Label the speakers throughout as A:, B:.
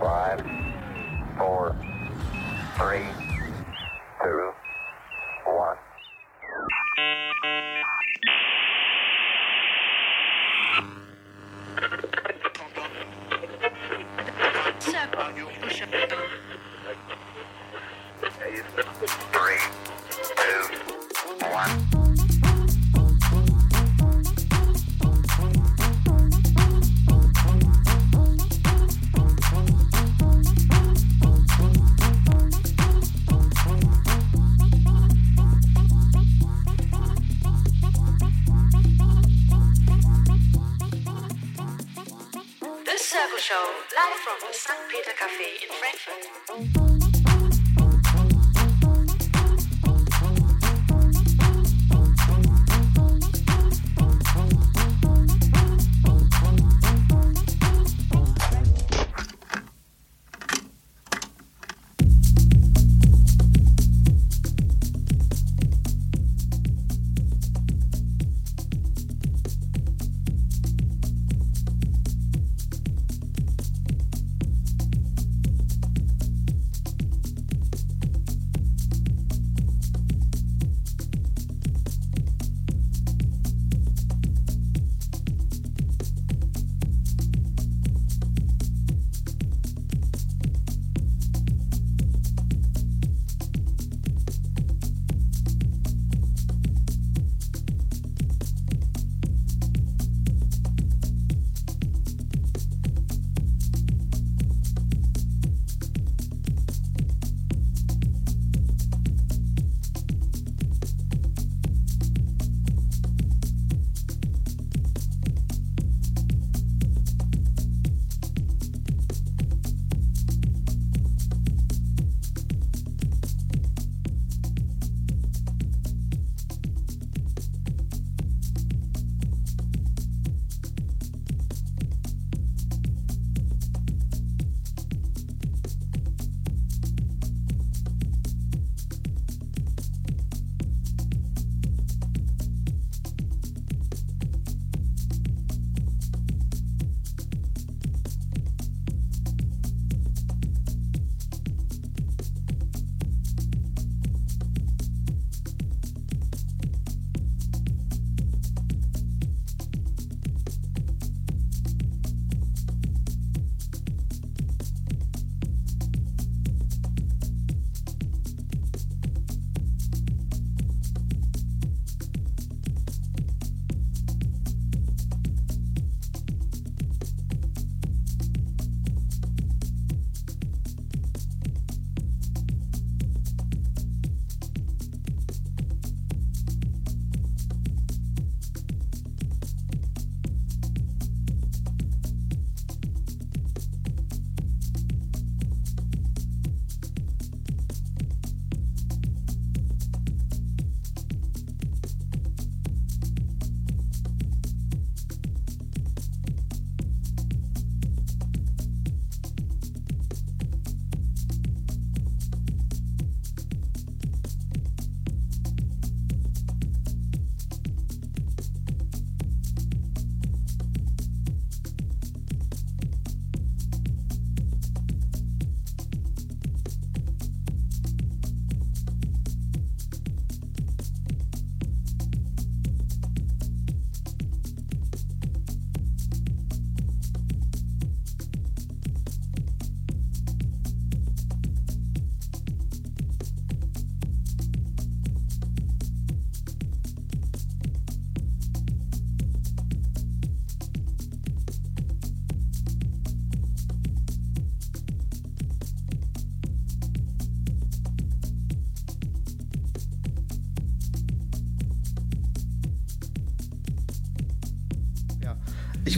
A: Five, four, three,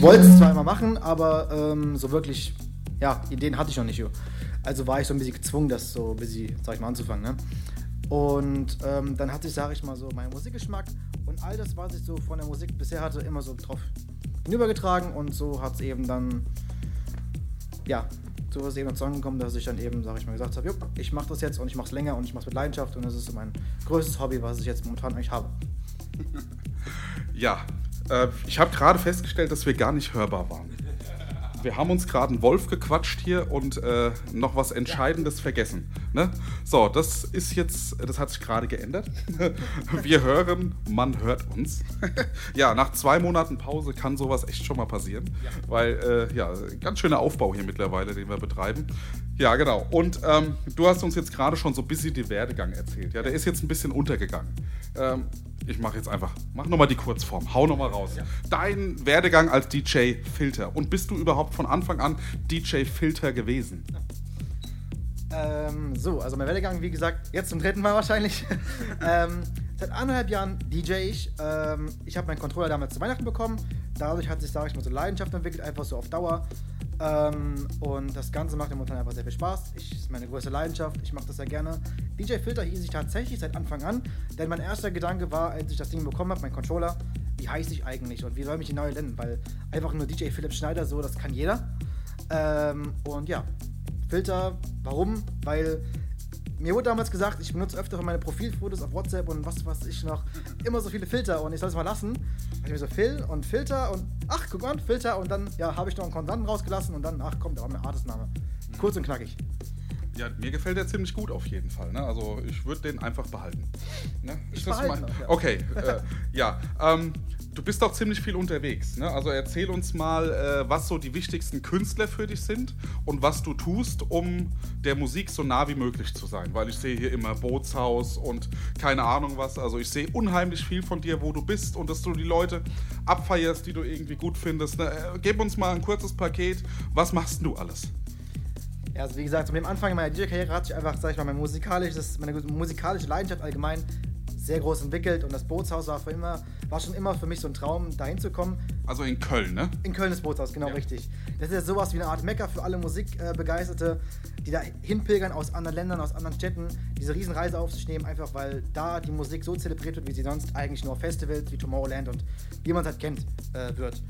B: Ich wollte es zwar immer machen, aber ähm, so wirklich, ja, Ideen hatte ich noch nicht. Also war ich so ein bisschen gezwungen, das so ein bisschen, sag ich mal, anzufangen. Ne? Und ähm, dann hatte ich, sag ich mal, so meinen Musikgeschmack und all das, was ich so von der Musik bisher hatte, immer so drauf hinübergetragen und so hat es eben dann, ja, so ist eben zusammengekommen, dass ich dann eben, sag ich mal, gesagt habe, jupp, ich mache das jetzt und ich mache es länger und ich mache es mit Leidenschaft und das ist so mein größtes Hobby, was ich jetzt momentan eigentlich habe.
C: Ja, äh, ich habe gerade festgestellt, dass wir gar nicht hörbar waren. wir haben uns gerade einen Wolf gequatscht hier und äh, noch was Entscheidendes vergessen. Ne? So, das ist jetzt, das hat sich gerade geändert. wir hören, man hört uns. ja, nach zwei Monaten Pause kann sowas echt schon mal passieren. Weil, äh, ja, ganz schöner Aufbau hier mittlerweile, den wir betreiben. Ja, genau. Und ähm, du hast uns jetzt gerade schon so ein bisschen den Werdegang erzählt. Ja, der ist jetzt ein bisschen untergegangen. Ähm, ich mache jetzt einfach, mach nochmal die Kurzform, hau nochmal raus. Dein Werdegang als DJ Filter. Und bist du überhaupt von Anfang an DJ Filter gewesen?
B: Ähm, so, also mein Werdegang, wie gesagt, jetzt zum dritten Mal wahrscheinlich. ähm, seit anderthalb Jahren DJ ich. Ähm, ich habe meinen Controller damals zu Weihnachten bekommen. Dadurch hat sich, sage ich mal, so Leidenschaft entwickelt, einfach so auf Dauer. Ähm, und das Ganze macht mir momentan einfach sehr viel Spaß. Ich, ist meine größte Leidenschaft. Ich mache das sehr gerne. DJ Filter hieß ich tatsächlich seit Anfang an. Denn mein erster Gedanke war, als ich das Ding bekommen habe, mein Controller, wie heiße ich eigentlich und wie soll mich die neue nennen? Weil einfach nur DJ Philipp Schneider, so, das kann jeder. Ähm, und ja, Filter, warum? Weil mir wurde damals gesagt, ich benutze öfter meine Profilfotos auf WhatsApp und was weiß ich noch, immer so viele Filter und ich soll es mal lassen. Da ich mir so Phil und Filter und ach, guck mal, Filter und dann, ja, habe ich noch einen Konstanten rausgelassen und dann, ach komm, da war mein Artistname. Kurz und knackig.
C: Ja, mir gefällt der ziemlich gut auf jeden Fall. Ne? Also ich würde den einfach behalten. Ne?
B: Ich
C: Ist das
B: behalte
C: mal-
B: ihn auch, ja.
C: Okay, äh, ja. Ähm, du bist auch ziemlich viel unterwegs. Ne? Also erzähl uns mal, äh, was so die wichtigsten Künstler für dich sind und was du tust, um der Musik so nah wie möglich zu sein. Weil ich sehe hier immer Bootshaus und keine Ahnung was. Also ich sehe unheimlich viel von dir, wo du bist und dass du die Leute abfeierst, die du irgendwie gut findest. Ne? Äh, gib uns mal ein kurzes Paket. Was machst du alles?
B: Ja, also wie gesagt, zu dem Anfang meiner DJ-Karriere hat sich einfach, sag ich mal, mein musikalisches, meine musikalische Leidenschaft allgemein sehr groß entwickelt und das Bootshaus war, für immer, war schon immer für mich so ein Traum, dahin zu kommen.
C: Also in Köln, ne?
B: In Köln ist Bootshaus, genau
C: Ja.
B: richtig. Das ist ja sowas wie eine Art Mecker für alle Musikbegeisterte, die da hinpilgern aus anderen Ländern, aus anderen Städten, diese Riesenreise auf sich nehmen, einfach weil da die Musik so zelebriert wird, wie sie sonst eigentlich nur auf Festivals wie Tomorrowland und wie man es halt kennt, äh, wird.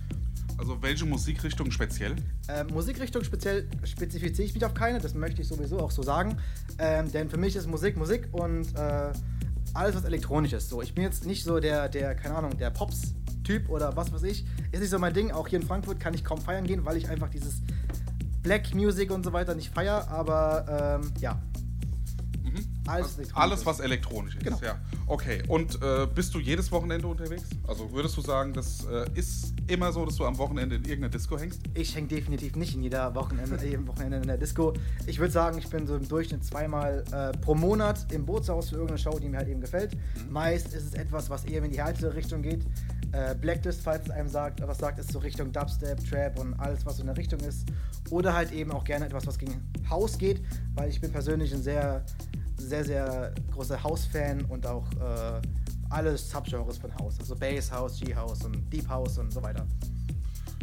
C: Also welche Musikrichtung speziell?
B: Ähm, Musikrichtung speziell spezifiziere ich mich auf keine, das möchte ich sowieso auch so sagen. Ähm, denn für mich ist Musik Musik und äh, alles, was elektronisch ist. So, ich bin jetzt nicht so der, der, keine Ahnung, der Pops-Typ oder was weiß ich. Ist nicht so mein Ding. Auch hier in Frankfurt kann ich kaum feiern gehen, weil ich einfach dieses Black Music und so weiter nicht feier. Aber ähm, ja. Alles, elektronisch
C: Mhm. Alles, was elektronisch ist.
B: Genau.
C: Ja. Okay. Und äh, bist du jedes Wochenende unterwegs? Also würdest du sagen, das äh, ist immer so, dass du am Wochenende in irgendeiner Disco hängst?
B: Ich hänge definitiv nicht in jeder Wochenende, jedem Wochenende in der Disco. Ich würde sagen, ich bin so im Durchschnitt zweimal äh, pro Monat im Bootshaus für irgendeine Show, die mir halt eben gefällt. Meist ist es etwas, was eher in die heitere Richtung geht. Äh, Blacklist, falls es einem sagt, was sagt, ist so Richtung Dubstep, Trap und alles, was so in der Richtung ist. Oder halt eben auch gerne etwas, was gegen House geht, weil ich bin persönlich ein sehr, sehr, sehr großer House-Fan und auch äh, alle Subgenres von House. Also Bass House, G-House und Deep House und so weiter.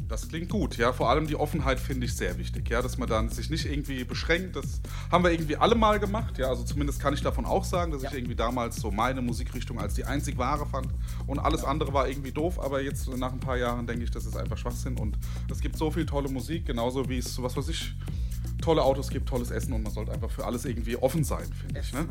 C: Das klingt gut, ja. Vor allem die Offenheit finde ich sehr wichtig, ja, dass man dann sich nicht irgendwie beschränkt. Das haben wir irgendwie alle mal gemacht, ja. Also zumindest kann ich davon auch sagen, dass
B: Ja.
C: ich irgendwie damals so meine Musikrichtung als die einzig wahre fand und alles andere war irgendwie doof. Aber jetzt nach ein paar Jahren denke ich, das ist einfach Schwachsinn und es gibt so viel tolle Musik, genauso wie es, was weiß ich, tolle Autos gibt, tolles Essen und man sollte einfach für alles irgendwie offen sein, finde ich. Ne?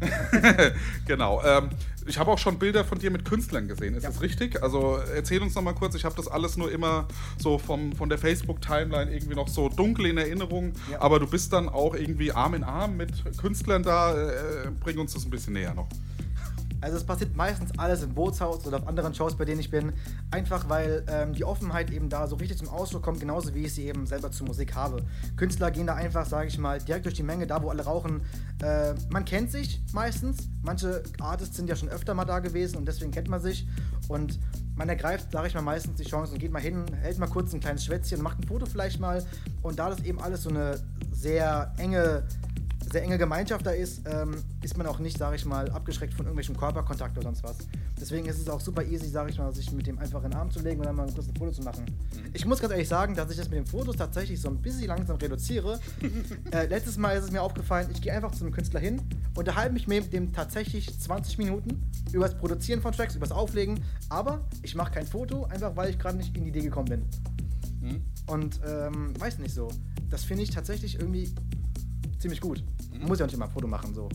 C: genau. Ähm, ich habe auch schon Bilder von dir mit Künstlern gesehen. Ist
B: Ja.
C: das richtig? Also erzähl uns noch mal kurz. Ich habe das alles nur immer so vom, von der Facebook-Timeline irgendwie noch so dunkel in Erinnerung.
B: Ja.
C: Aber du bist dann auch irgendwie Arm in Arm mit Künstlern da. Äh, bring uns das ein bisschen näher noch.
B: Also es passiert meistens alles im Bootshaus oder auf anderen Shows, bei denen ich bin. Einfach weil ähm, die Offenheit eben da so richtig zum Ausdruck kommt, genauso wie ich sie eben selber zur Musik habe. Künstler gehen da einfach, sage ich mal, direkt durch die Menge, da wo alle rauchen. Äh, man kennt sich meistens. Manche Artists sind ja schon öfter mal da gewesen und deswegen kennt man sich. Und man ergreift, sage ich mal, meistens die Chance und geht mal hin, hält mal kurz ein kleines Schwätzchen, macht ein Foto vielleicht mal. Und da das eben alles so eine sehr enge sehr enge Gemeinschaft da ist, ähm, ist man auch nicht, sage ich mal, abgeschreckt von irgendwelchem Körperkontakt oder sonst was. Deswegen ist es auch super easy, sage ich mal, sich mit dem einfach in den Arm zu legen und dann mal ein kurzes Foto zu machen. Ich muss ganz ehrlich sagen, dass ich das mit den Fotos tatsächlich so ein bisschen langsam reduziere. äh, letztes Mal ist es mir aufgefallen, ich gehe einfach zu einem Künstler hin, unterhalte mich mit dem tatsächlich 20 Minuten über das Produzieren von Tracks, über das Auflegen, aber ich mache kein Foto, einfach weil ich gerade nicht in die Idee gekommen bin. Und ähm, weiß nicht so. Das finde ich tatsächlich irgendwie ziemlich gut. Muss ja nicht immer ein Foto machen, so.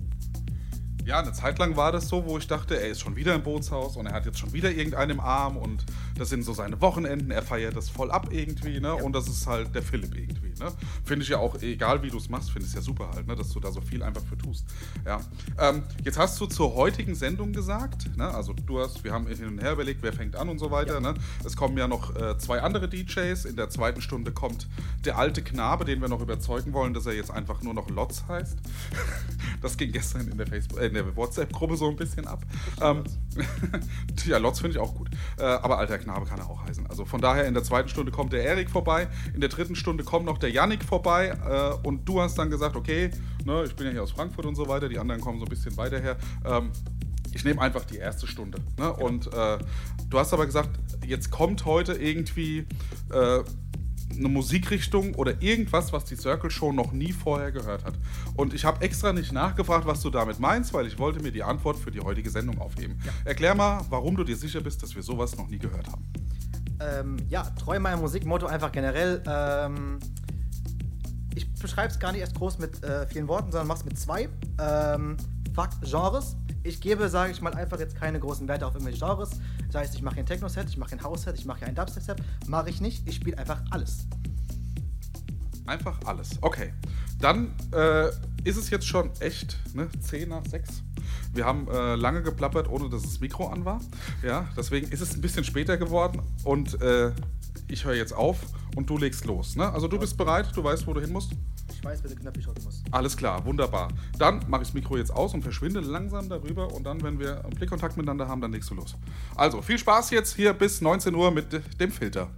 C: Ja, eine Zeit lang war das so, wo ich dachte, er ist schon wieder im Bootshaus und er hat jetzt schon wieder irgendeinen im Arm und Das sind so seine Wochenenden, er feiert das voll ab irgendwie, ne? Und das ist halt der Philipp irgendwie, ne? Finde ich ja auch, egal wie du es machst, finde ich es ja super halt, ne? Dass du da so viel einfach für tust. Ja. Ähm, jetzt hast du zur heutigen Sendung gesagt, ne? Also du hast, wir haben hin und her überlegt, wer fängt an und so weiter, ne? Es kommen ja noch äh, zwei andere DJs. In der zweiten Stunde kommt der alte Knabe, den wir noch überzeugen wollen, dass er jetzt einfach nur noch Lotz heißt. Das ging gestern in der, Facebook, äh, der WhatsApp-Gruppe so ein bisschen ab. Ähm, ja, Lotz finde ich auch gut. Äh, aber alter Knabe kann er auch heißen. Also von daher, in der zweiten Stunde kommt der Erik vorbei. In der dritten Stunde kommt noch der Yannick vorbei. Äh, und du hast dann gesagt, okay, ne, ich bin ja hier aus Frankfurt und so weiter. Die anderen kommen so ein bisschen weiter her. Ähm, ich nehme einfach die erste Stunde. Ne? Und äh, du hast aber gesagt, jetzt kommt heute irgendwie äh, eine Musikrichtung oder irgendwas, was die Circle Show noch nie vorher gehört hat. Und ich habe extra nicht nachgefragt, was du damit meinst, weil ich wollte mir die Antwort für die heutige Sendung aufheben. Erklär mal, warum du dir sicher bist, dass wir sowas noch nie gehört haben.
B: Ähm, ja, treu meinem Musikmotto einfach generell. Ähm, ich beschreibe es gar nicht erst groß mit äh, vielen Worten, sondern mach's mit zwei. Ähm, fuck Genres. Ich gebe, sage ich mal, einfach jetzt keine großen Werte auf irgendwelche Genres. Das heißt, ich mache hier ein Techno-Set, ich mache hier ein House-Set, ich mache hier ein Dubstep-Set. Mache ich nicht. Ich spiele einfach alles.
C: Einfach alles. Okay. Dann äh, ist es jetzt schon echt ne, 10 nach 6. Wir haben äh, lange geplappert, ohne dass das Mikro an war. Ja, deswegen ist es ein bisschen später geworden und äh, ich höre jetzt auf und du legst los. Ne? Also du bist bereit, du weißt, wo du hin musst.
B: Weiß, welche Knöpfe ich drücken muss.
C: Alles klar, wunderbar. Dann mache ich das Mikro jetzt aus und verschwinde langsam darüber und dann, wenn wir Blickkontakt miteinander haben, dann legst du los. Also, viel Spaß jetzt hier bis 19 Uhr mit dem Filter.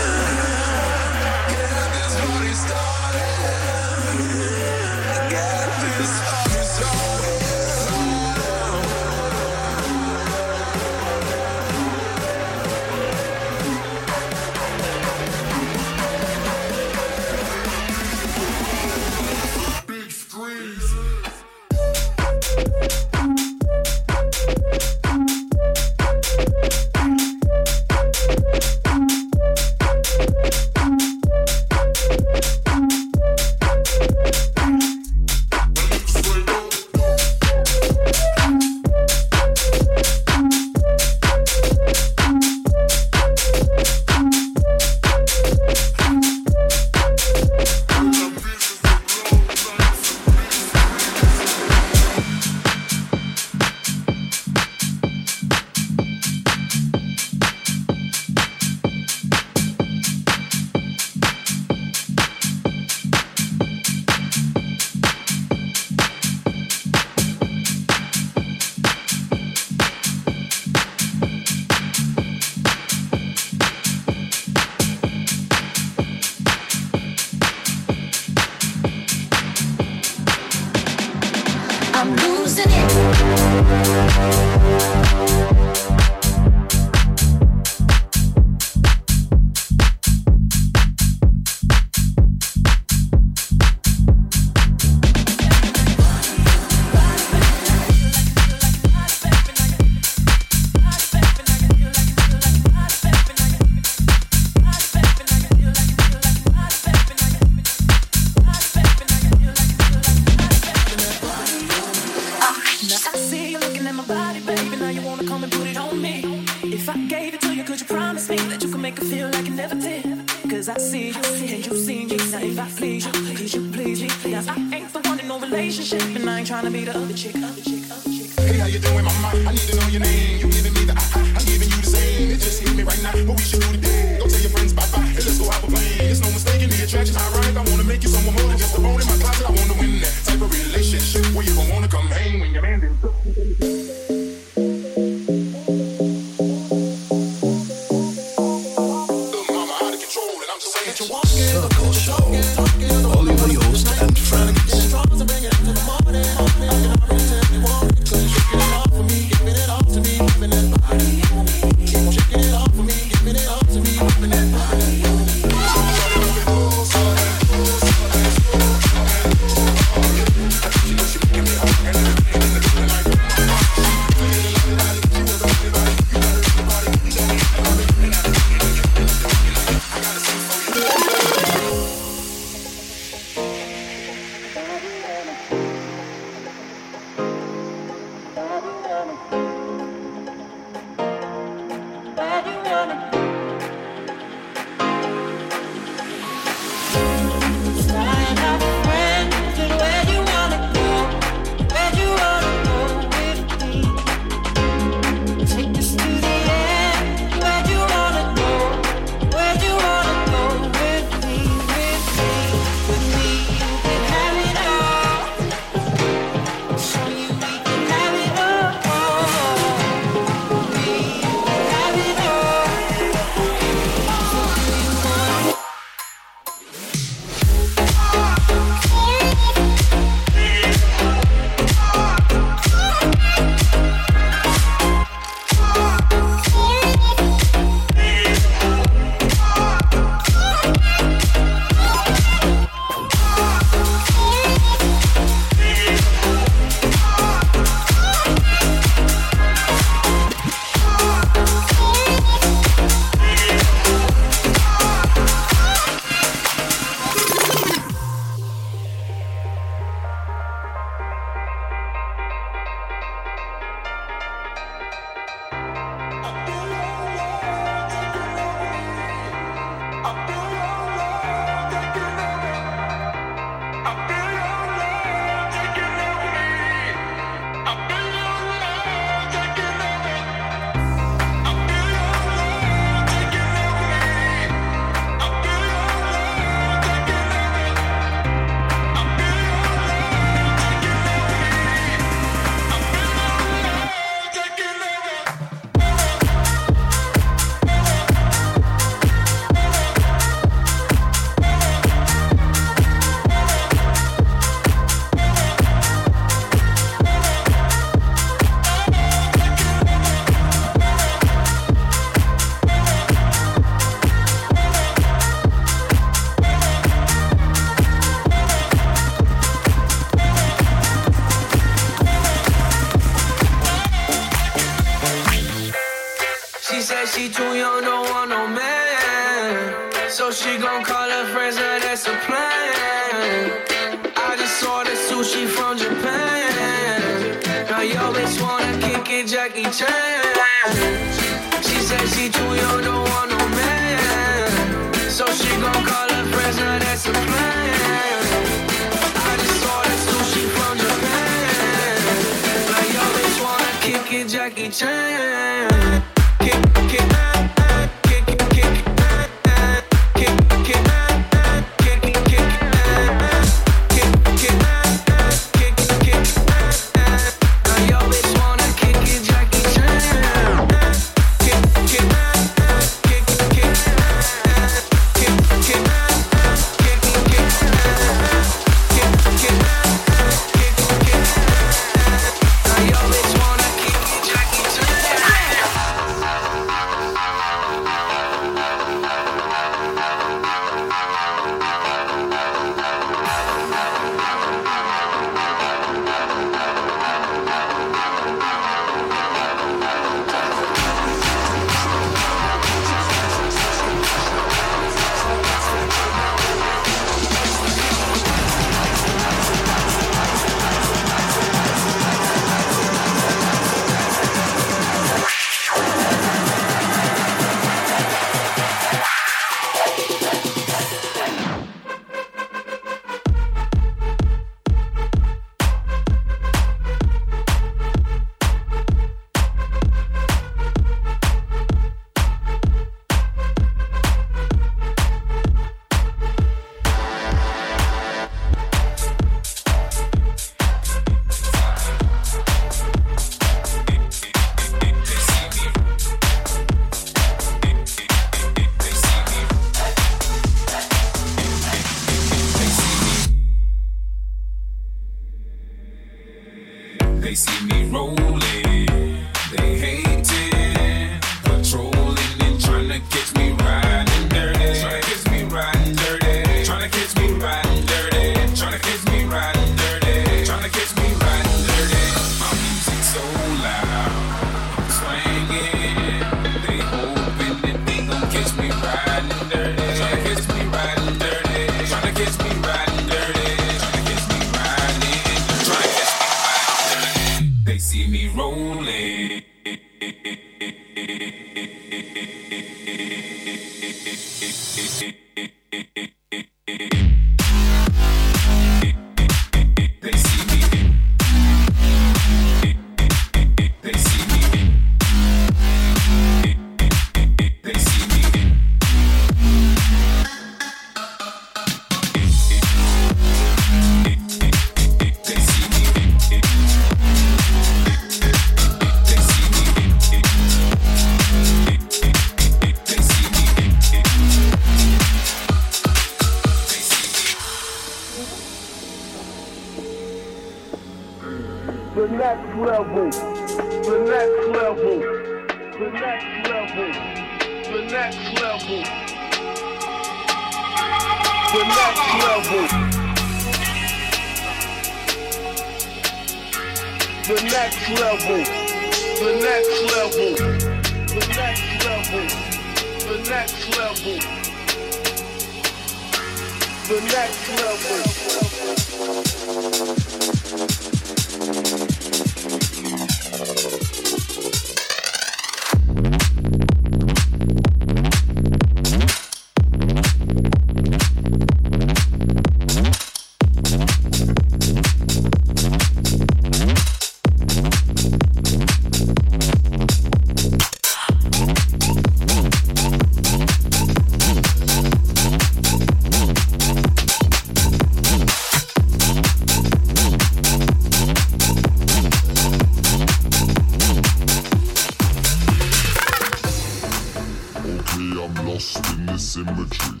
D: Okay, I'm lost in this imagery,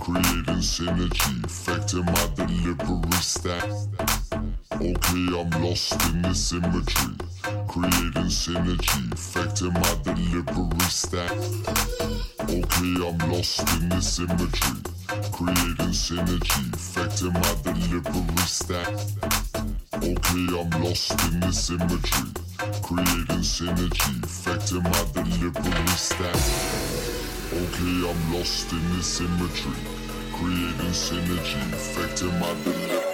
D: creating synergy, affecting my delivery stack. Okay, I'm lost in this imagery, creating synergy, affecting my delivery stack. Okay, I'm lost in this imagery, creating synergy, affecting my delivery stack. Okay, I'm lost in this imagery, creating synergy, affecting my delivery stack. Okay, I'm lost in this symmetry, creating synergy, affecting my delivery.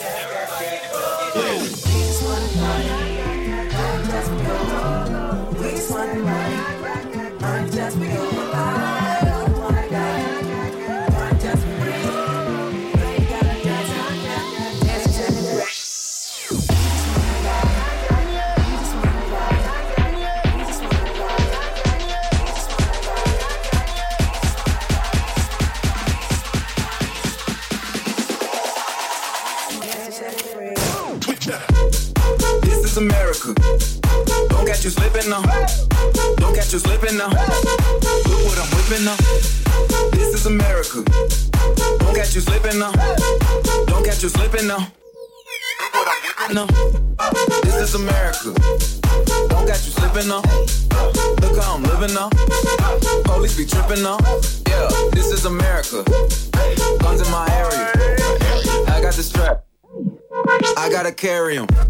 E: Yeah.
F: tempo.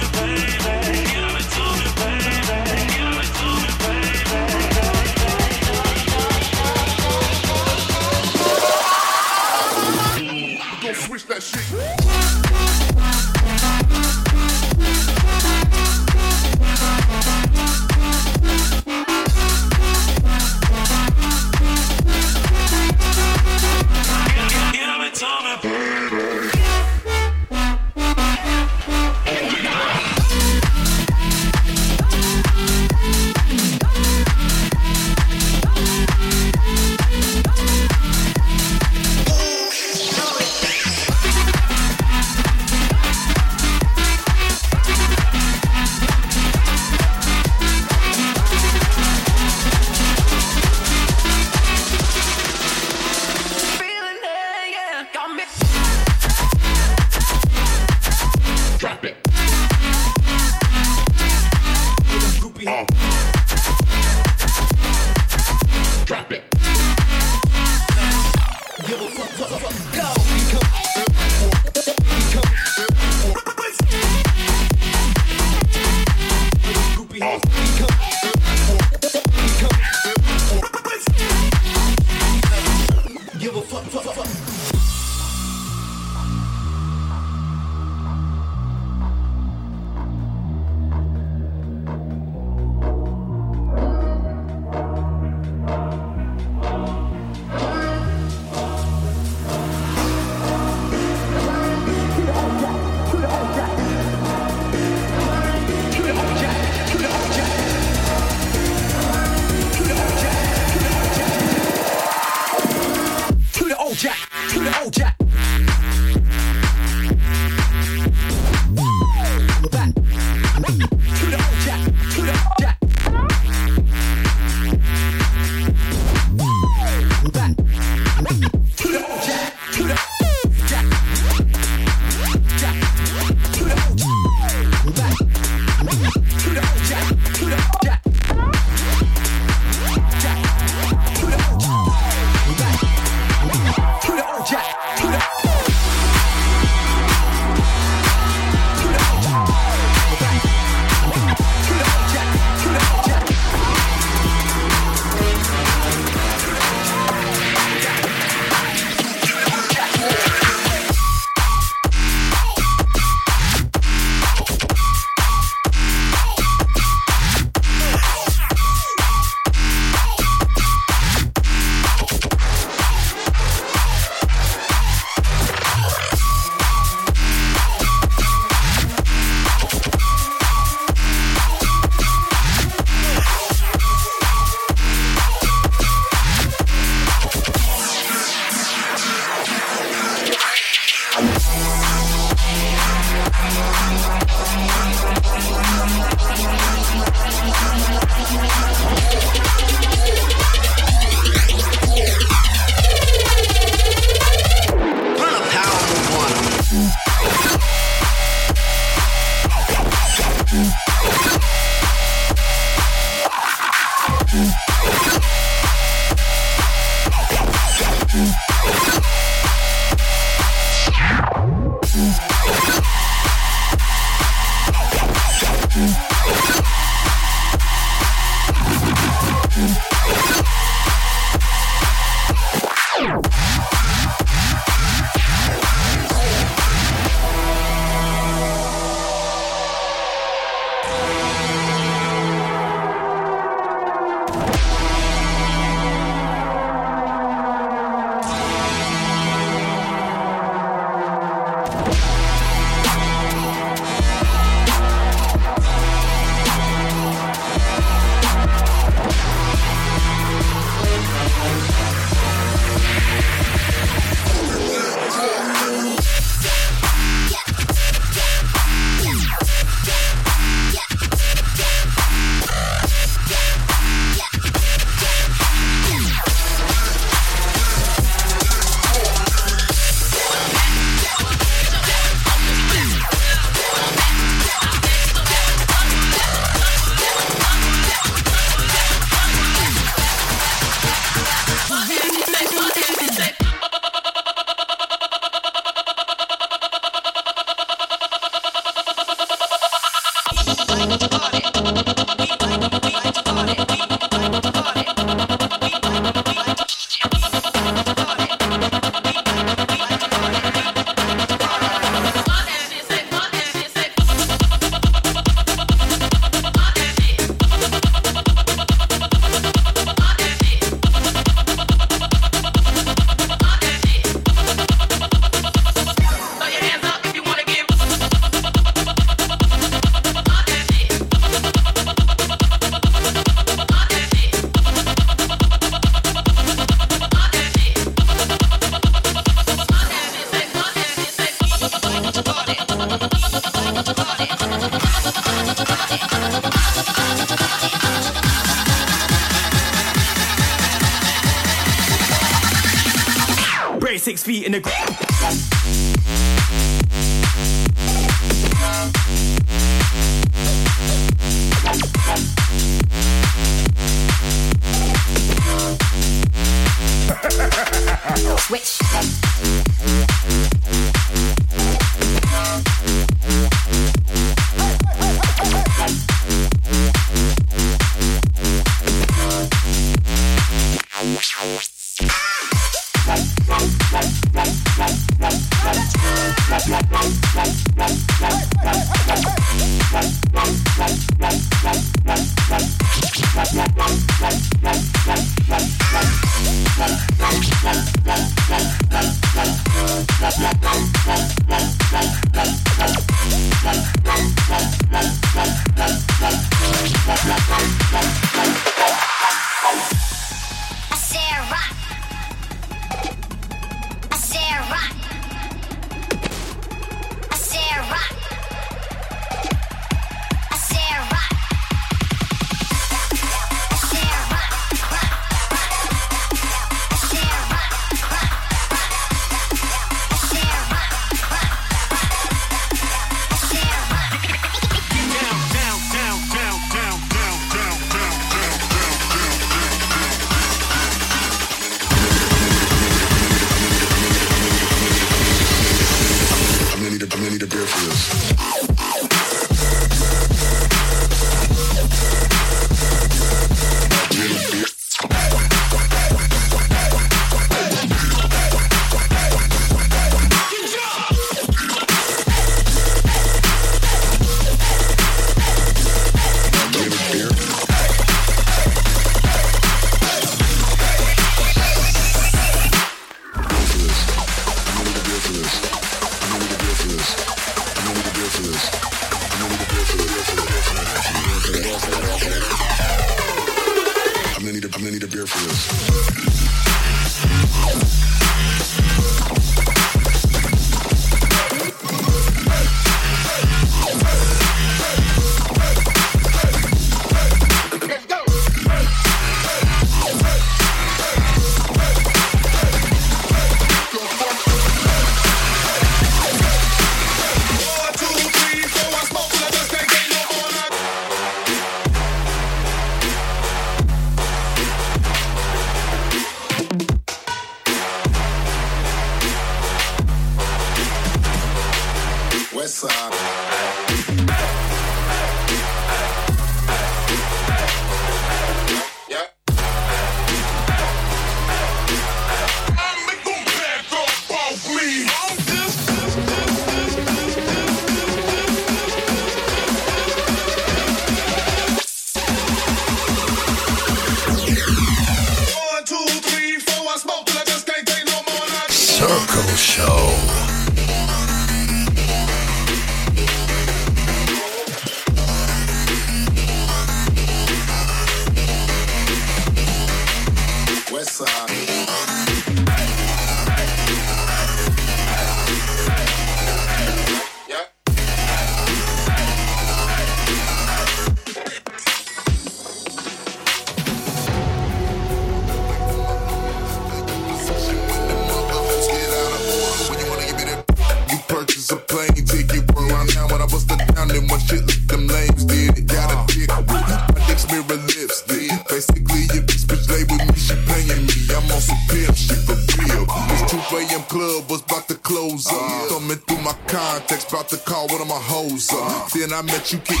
F: time that
G: you kick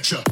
H: get.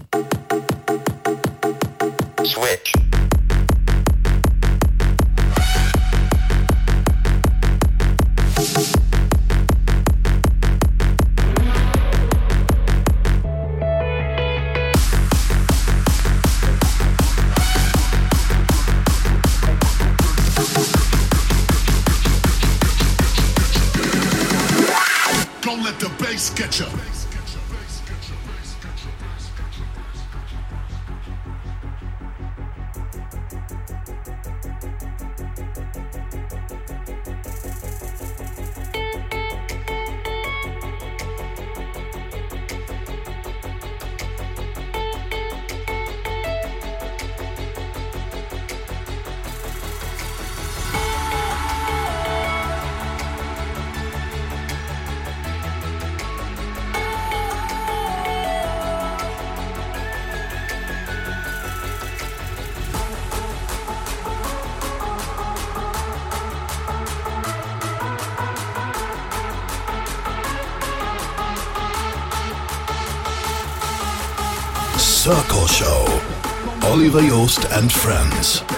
F: Show. Oliver Joost and Friends.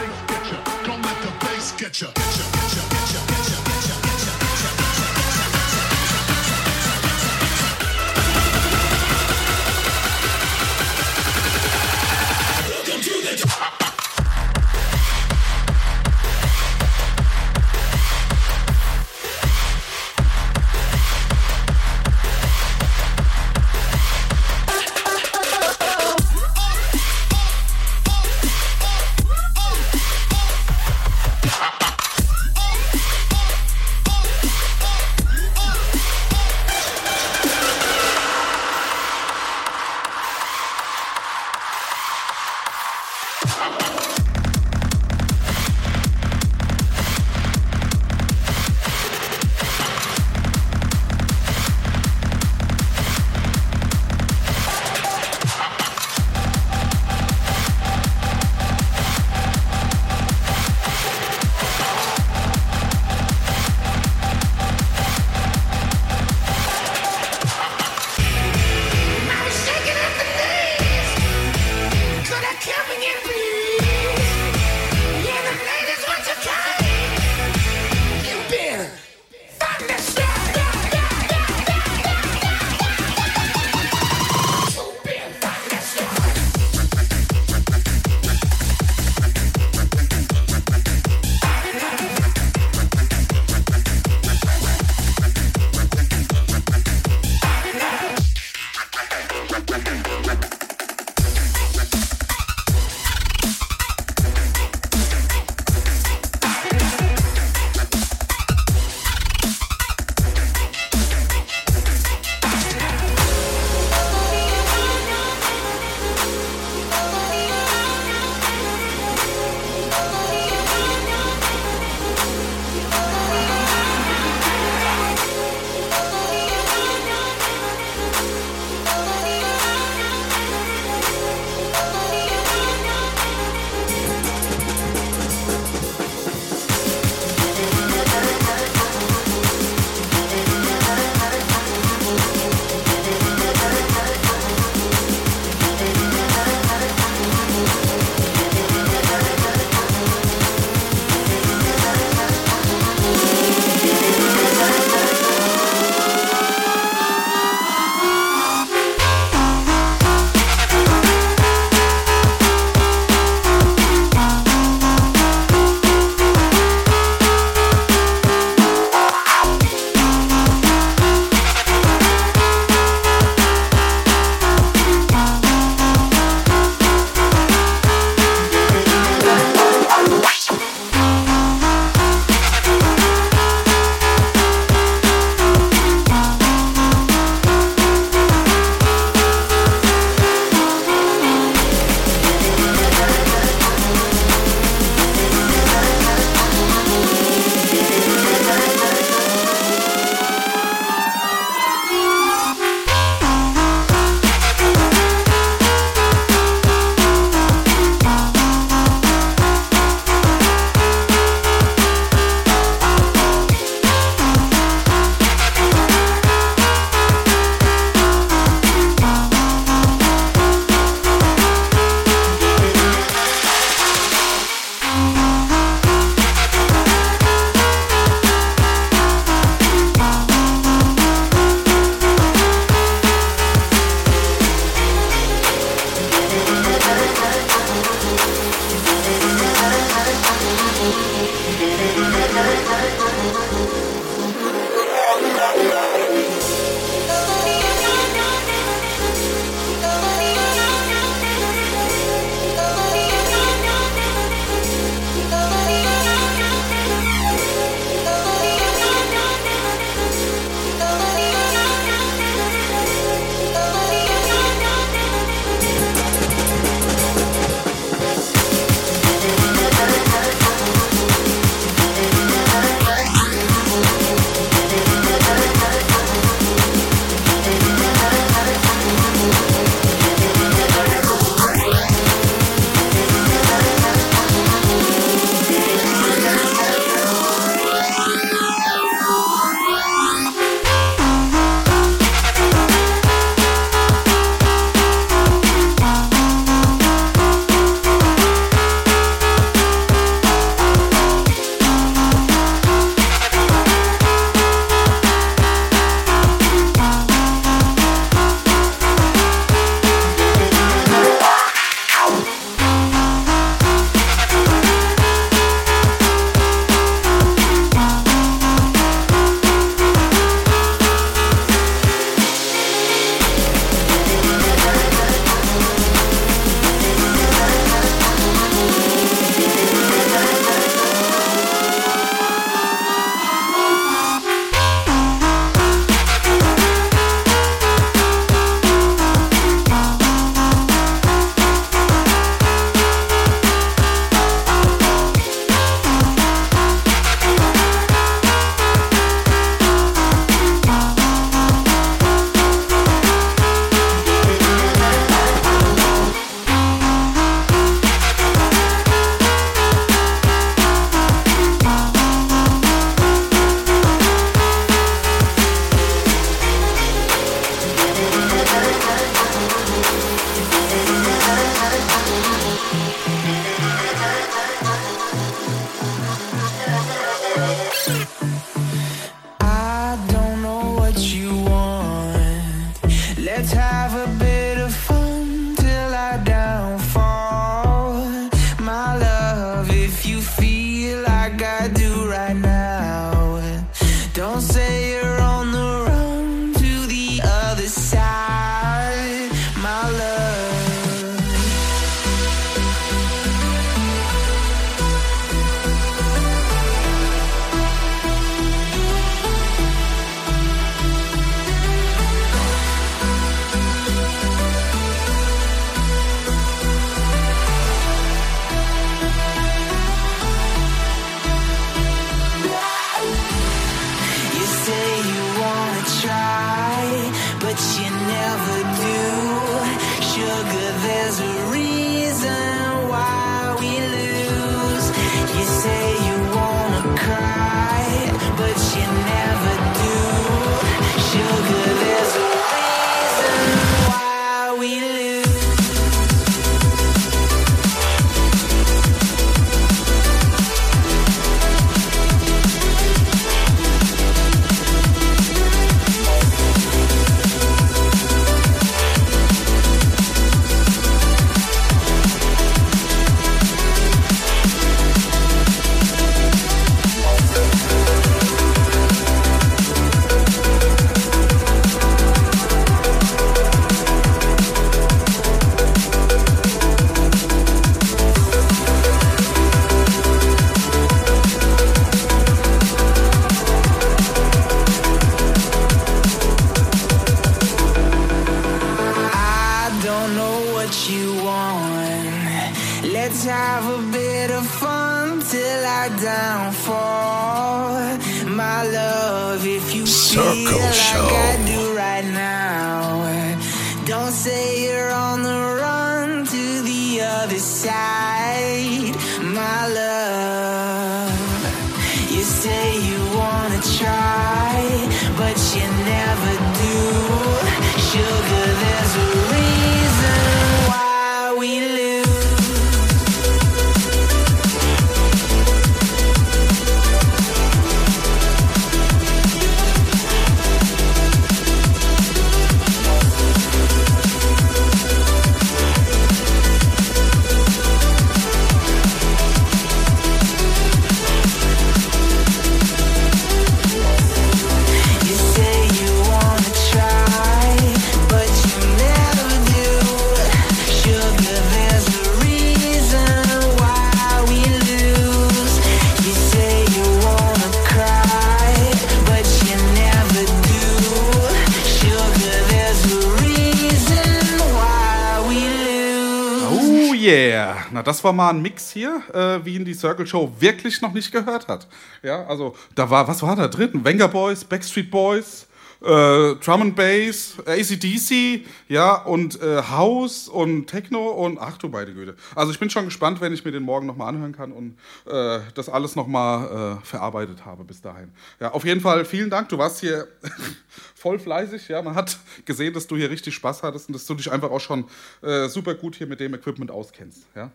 C: Das war mal ein Mix hier, äh, wie ihn die Circle Show wirklich noch nicht gehört hat. Ja, also da war, was war da drin? Wenger Boys, Backstreet Boys, äh, Drum and Bass, ACDC, ja, und äh, House und Techno und ach du beide Güte. Also ich bin schon gespannt, wenn ich mir den morgen nochmal anhören kann und äh, das alles nochmal äh, verarbeitet habe bis dahin. Ja, auf jeden Fall vielen Dank. Du warst hier voll fleißig. Ja, man hat gesehen, dass du hier richtig Spaß hattest und dass du dich einfach auch schon äh, super gut hier mit dem Equipment auskennst. Ja.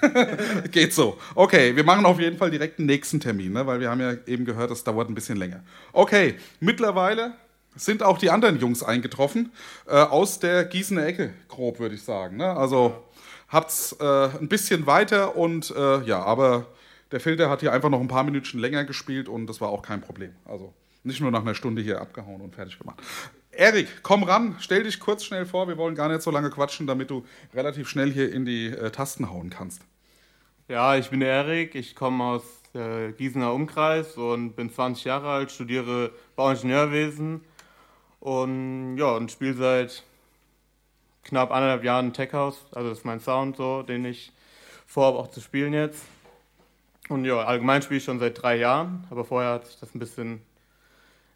C: Geht so. Okay, wir machen auf jeden Fall direkt einen nächsten Termin, ne? weil wir haben ja eben gehört, das dauert ein bisschen länger. Okay, mittlerweile sind auch die anderen Jungs eingetroffen, äh, aus der Gießener Ecke, grob würde ich sagen. Ne? Also habt's äh, ein bisschen weiter und äh, ja, aber der Filter hat hier einfach noch ein paar Minuten länger gespielt und das war auch kein Problem. Also nicht nur nach einer Stunde hier abgehauen und fertig gemacht. Erik, komm ran, stell dich kurz schnell vor, wir wollen gar nicht so lange quatschen, damit du relativ schnell hier in die äh, Tasten hauen kannst.
I: Ja, ich bin der Erik, ich komme aus äh, Gießener Umkreis und bin 20 Jahre alt, studiere Bauingenieurwesen und ja, und spiele seit knapp anderthalb Jahren Tech House, also das ist mein Sound so, den ich vorhabe auch zu spielen jetzt. Und ja, allgemein spiele ich schon seit drei Jahren, aber vorher hat sich das ein bisschen,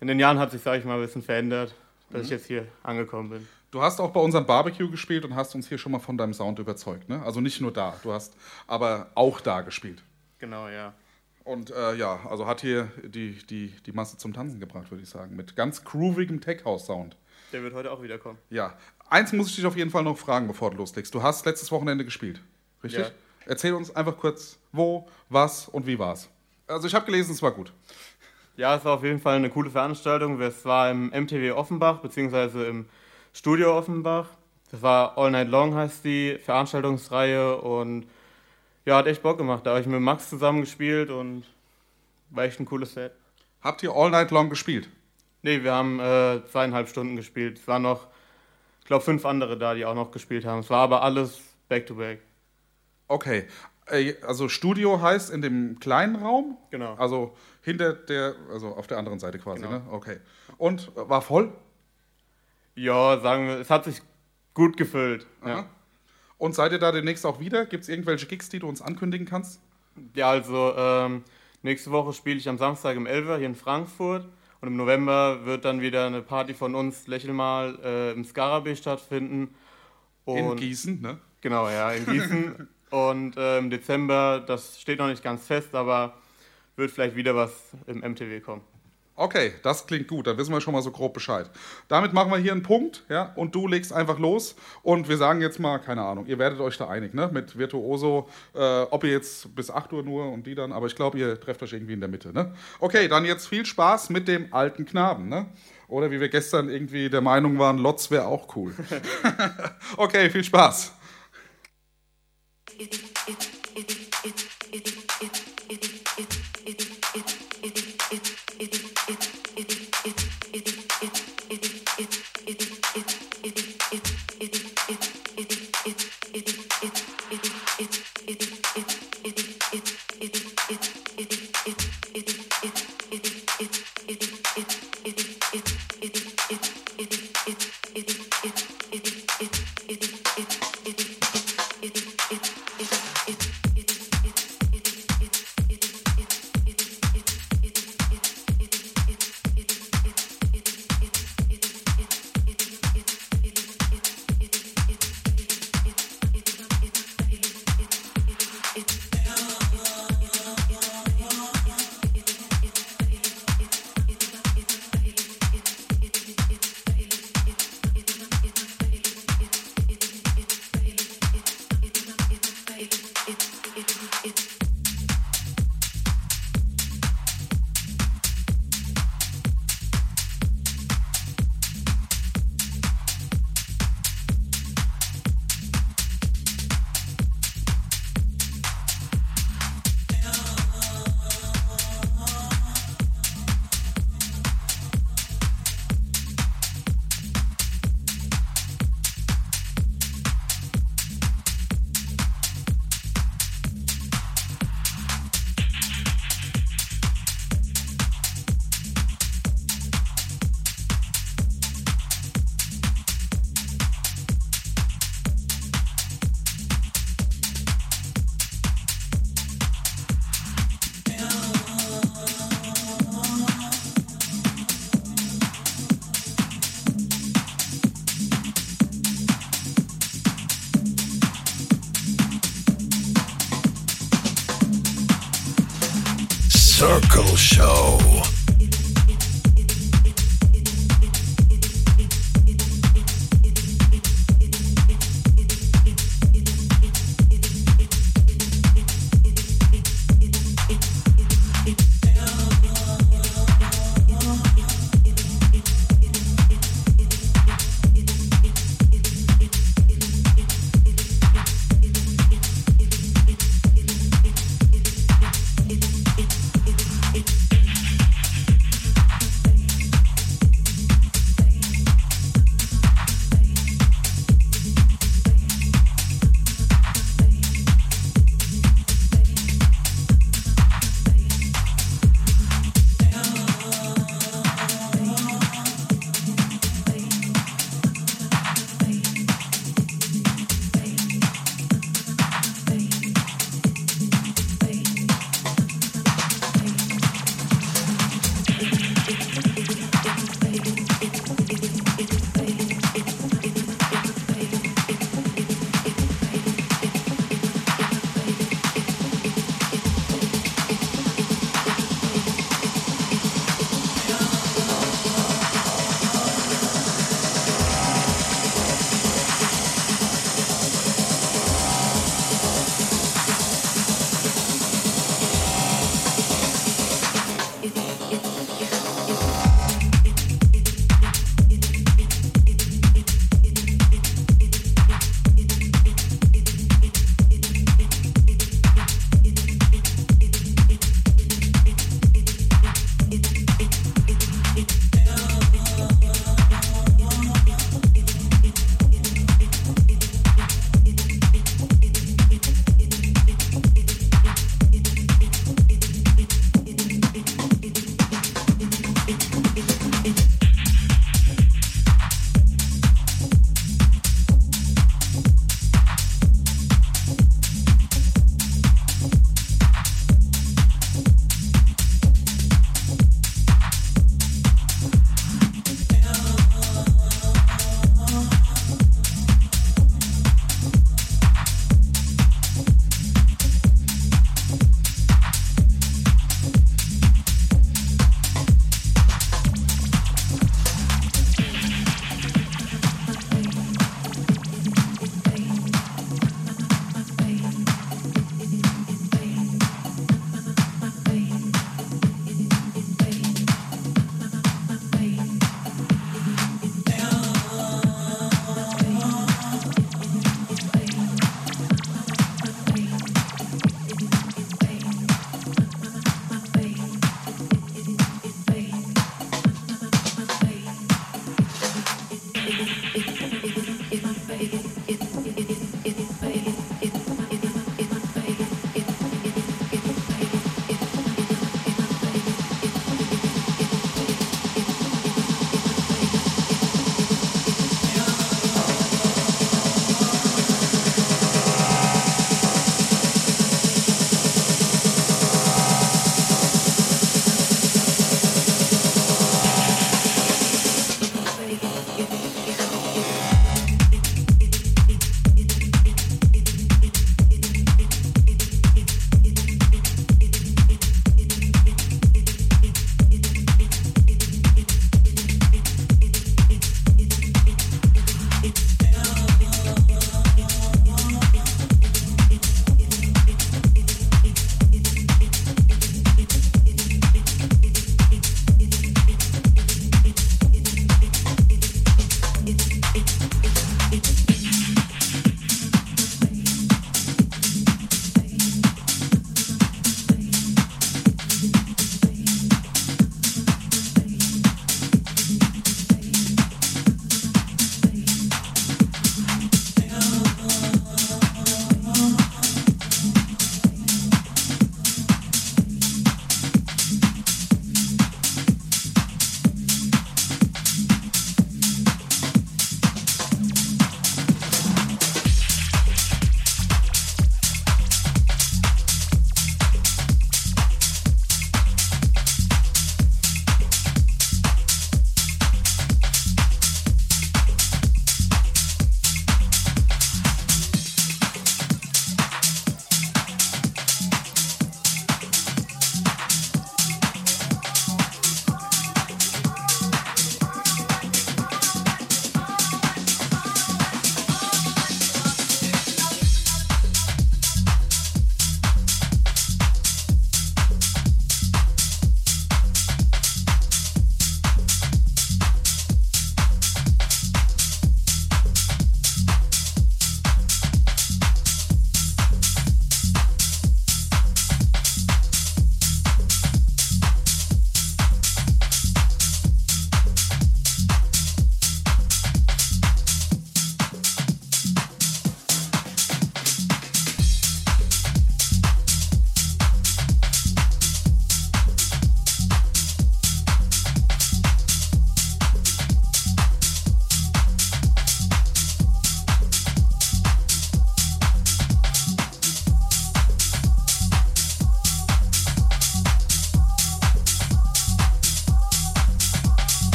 I: in den Jahren hat sich, sage ich mal, ein bisschen verändert, dass ich
C: Mhm.
I: jetzt hier angekommen bin.
C: Du hast auch bei unserem Barbecue gespielt und hast uns hier schon mal von deinem Sound überzeugt, ne? Also nicht nur da, du hast aber auch da gespielt.
I: Genau, ja.
C: Und äh, ja, also hat hier die, die, die Masse zum Tanzen gebracht, würde ich sagen. Mit ganz groovigem Tech-House-Sound.
I: Der wird heute auch wieder kommen.
C: Ja. Eins muss ich dich auf jeden Fall noch fragen, bevor du loslegst. Du hast letztes Wochenende gespielt, richtig?
I: Ja.
C: Erzähl uns einfach kurz, wo, was und wie war's. Also ich habe gelesen, es war gut.
I: Ja, es war auf jeden Fall eine coole Veranstaltung. Es war im MTW Offenbach, beziehungsweise im Studio Offenbach. Das war All Night Long, heißt die Veranstaltungsreihe. Und Ja, hat echt Bock gemacht. Da habe ich mit Max zusammen gespielt und war echt ein cooles Set.
C: Habt ihr all night long gespielt?
I: Nee, wir haben äh, zweieinhalb Stunden gespielt. Es waren noch, ich glaube, fünf andere da, die auch noch gespielt haben. Es war aber alles back-to-back.
C: Okay. Äh, Also Studio heißt in dem kleinen Raum?
I: Genau.
C: Also hinter der, also auf der anderen Seite quasi,
I: Genau.
C: ne? Okay. Und war voll?
I: Ja, sagen wir, es hat sich gut gefüllt. Ja.
C: Und seid ihr da demnächst auch wieder? Gibt es irgendwelche Gigs, die du uns ankündigen kannst?
I: Ja, also ähm, nächste Woche spiele ich am Samstag im Elver hier in Frankfurt und im November wird dann wieder eine Party von uns, Lächel mal, äh, im Scarabee stattfinden.
C: In Gießen, ne?
I: Genau, ja, in Gießen. und äh, im Dezember, das steht noch nicht ganz fest, aber wird vielleicht wieder was im MTW kommen.
C: Okay, das klingt gut. Dann wissen wir schon mal so grob Bescheid. Damit machen wir hier einen Punkt, ja, und du legst einfach los. Und wir sagen jetzt mal, keine Ahnung, ihr werdet euch da einig, ne? Mit Virtuoso, äh, ob ihr jetzt bis 8 Uhr nur und die dann, aber ich glaube, ihr trefft euch irgendwie in der Mitte, ne? Okay, dann jetzt viel Spaß mit dem alten Knaben, ne? Oder wie wir gestern irgendwie der Meinung waren, Lotz wäre auch cool. okay, viel Spaß.
F: Circle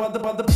J: பார்த்து பார்த்து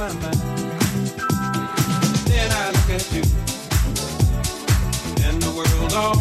J: my
K: mind. Then I look at you and the world's
C: all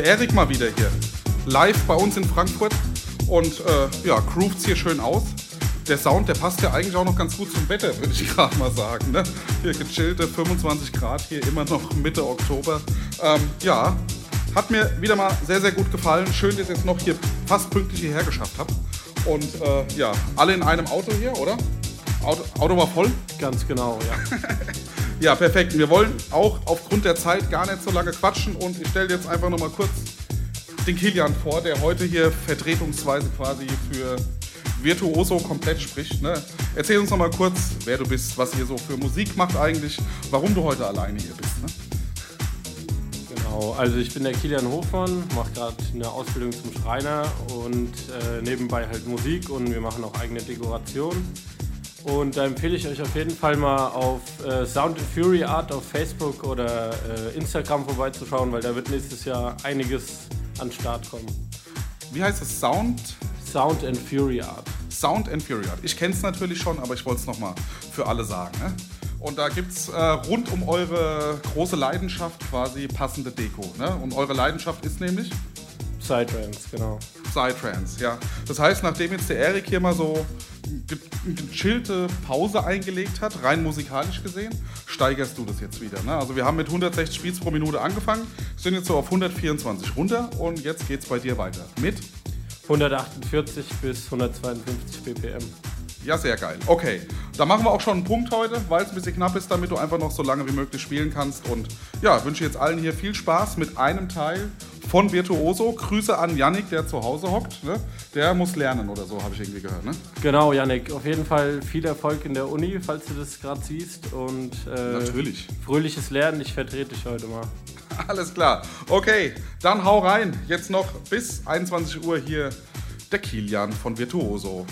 C: der Erik mal wieder hier. Live bei uns in Frankfurt. Und äh, ja, grooved's hier schön aus. Der Sound, der passt ja eigentlich auch noch ganz gut zum Wetter, würde ich gerade mal sagen. Ne? Hier gechillte 25 Grad, hier immer noch Mitte Oktober. Ähm, ja, hat mir wieder mal sehr, sehr gut gefallen. Schön, dass ihr es noch hier fast pünktlich hierher geschafft habt. Und äh, ja, alle in einem Auto hier, oder? Auto, Auto war voll?
L: Ganz genau, ja.
C: Ja, perfekt. Wir wollen auch aufgrund der Zeit gar nicht so lange quatschen und ich stelle jetzt einfach nochmal kurz den Kilian vor, der heute hier vertretungsweise quasi für Virtuoso komplett spricht. Ne? Erzähl uns nochmal kurz, wer du bist, was ihr so für Musik macht eigentlich, warum du heute alleine hier bist. Ne?
L: Genau, also ich bin der Kilian Hofmann, mache gerade eine Ausbildung zum Schreiner und äh, nebenbei halt Musik und wir machen auch eigene Dekoration. Und da empfehle ich euch auf jeden Fall mal auf äh, Sound and Fury Art auf Facebook oder äh, Instagram vorbeizuschauen, weil da wird nächstes Jahr einiges an den Start kommen.
C: Wie heißt es? Sound?
L: Sound and Fury Art.
C: Sound and Fury Art. Ich kenne es natürlich schon, aber ich wollte es nochmal für alle sagen. Ne? Und da gibt es äh, rund um eure große Leidenschaft quasi passende Deko. Ne? Und eure Leidenschaft ist nämlich?
L: Psytrance, genau.
C: Psytrance, ja. Das heißt, nachdem jetzt der Erik hier mal so gechillte Pause eingelegt hat, rein musikalisch gesehen, steigerst du das jetzt wieder. Ne? Also wir haben mit 160 Beats pro Minute angefangen, sind jetzt so auf 124 runter und jetzt geht's bei dir weiter. Mit?
L: 148 bis 152 BPM.
C: Ja, sehr geil. Okay, da machen wir auch schon einen Punkt heute, weil es ein bisschen knapp ist, damit du einfach noch so lange wie möglich spielen kannst. Und ja, wünsche jetzt allen hier viel Spaß mit einem Teil von Virtuoso. Grüße an Yannick, der zu Hause hockt. Ne? Der muss lernen oder so, habe ich irgendwie gehört. Ne?
L: Genau, Yannick. Auf jeden Fall viel Erfolg in der Uni, falls du das gerade siehst. Und äh,
C: Natürlich.
L: fröhliches Lernen. Ich vertrete dich heute mal.
C: Alles klar. Okay, dann hau rein. Jetzt noch bis 21 Uhr hier der Kilian von Virtuoso.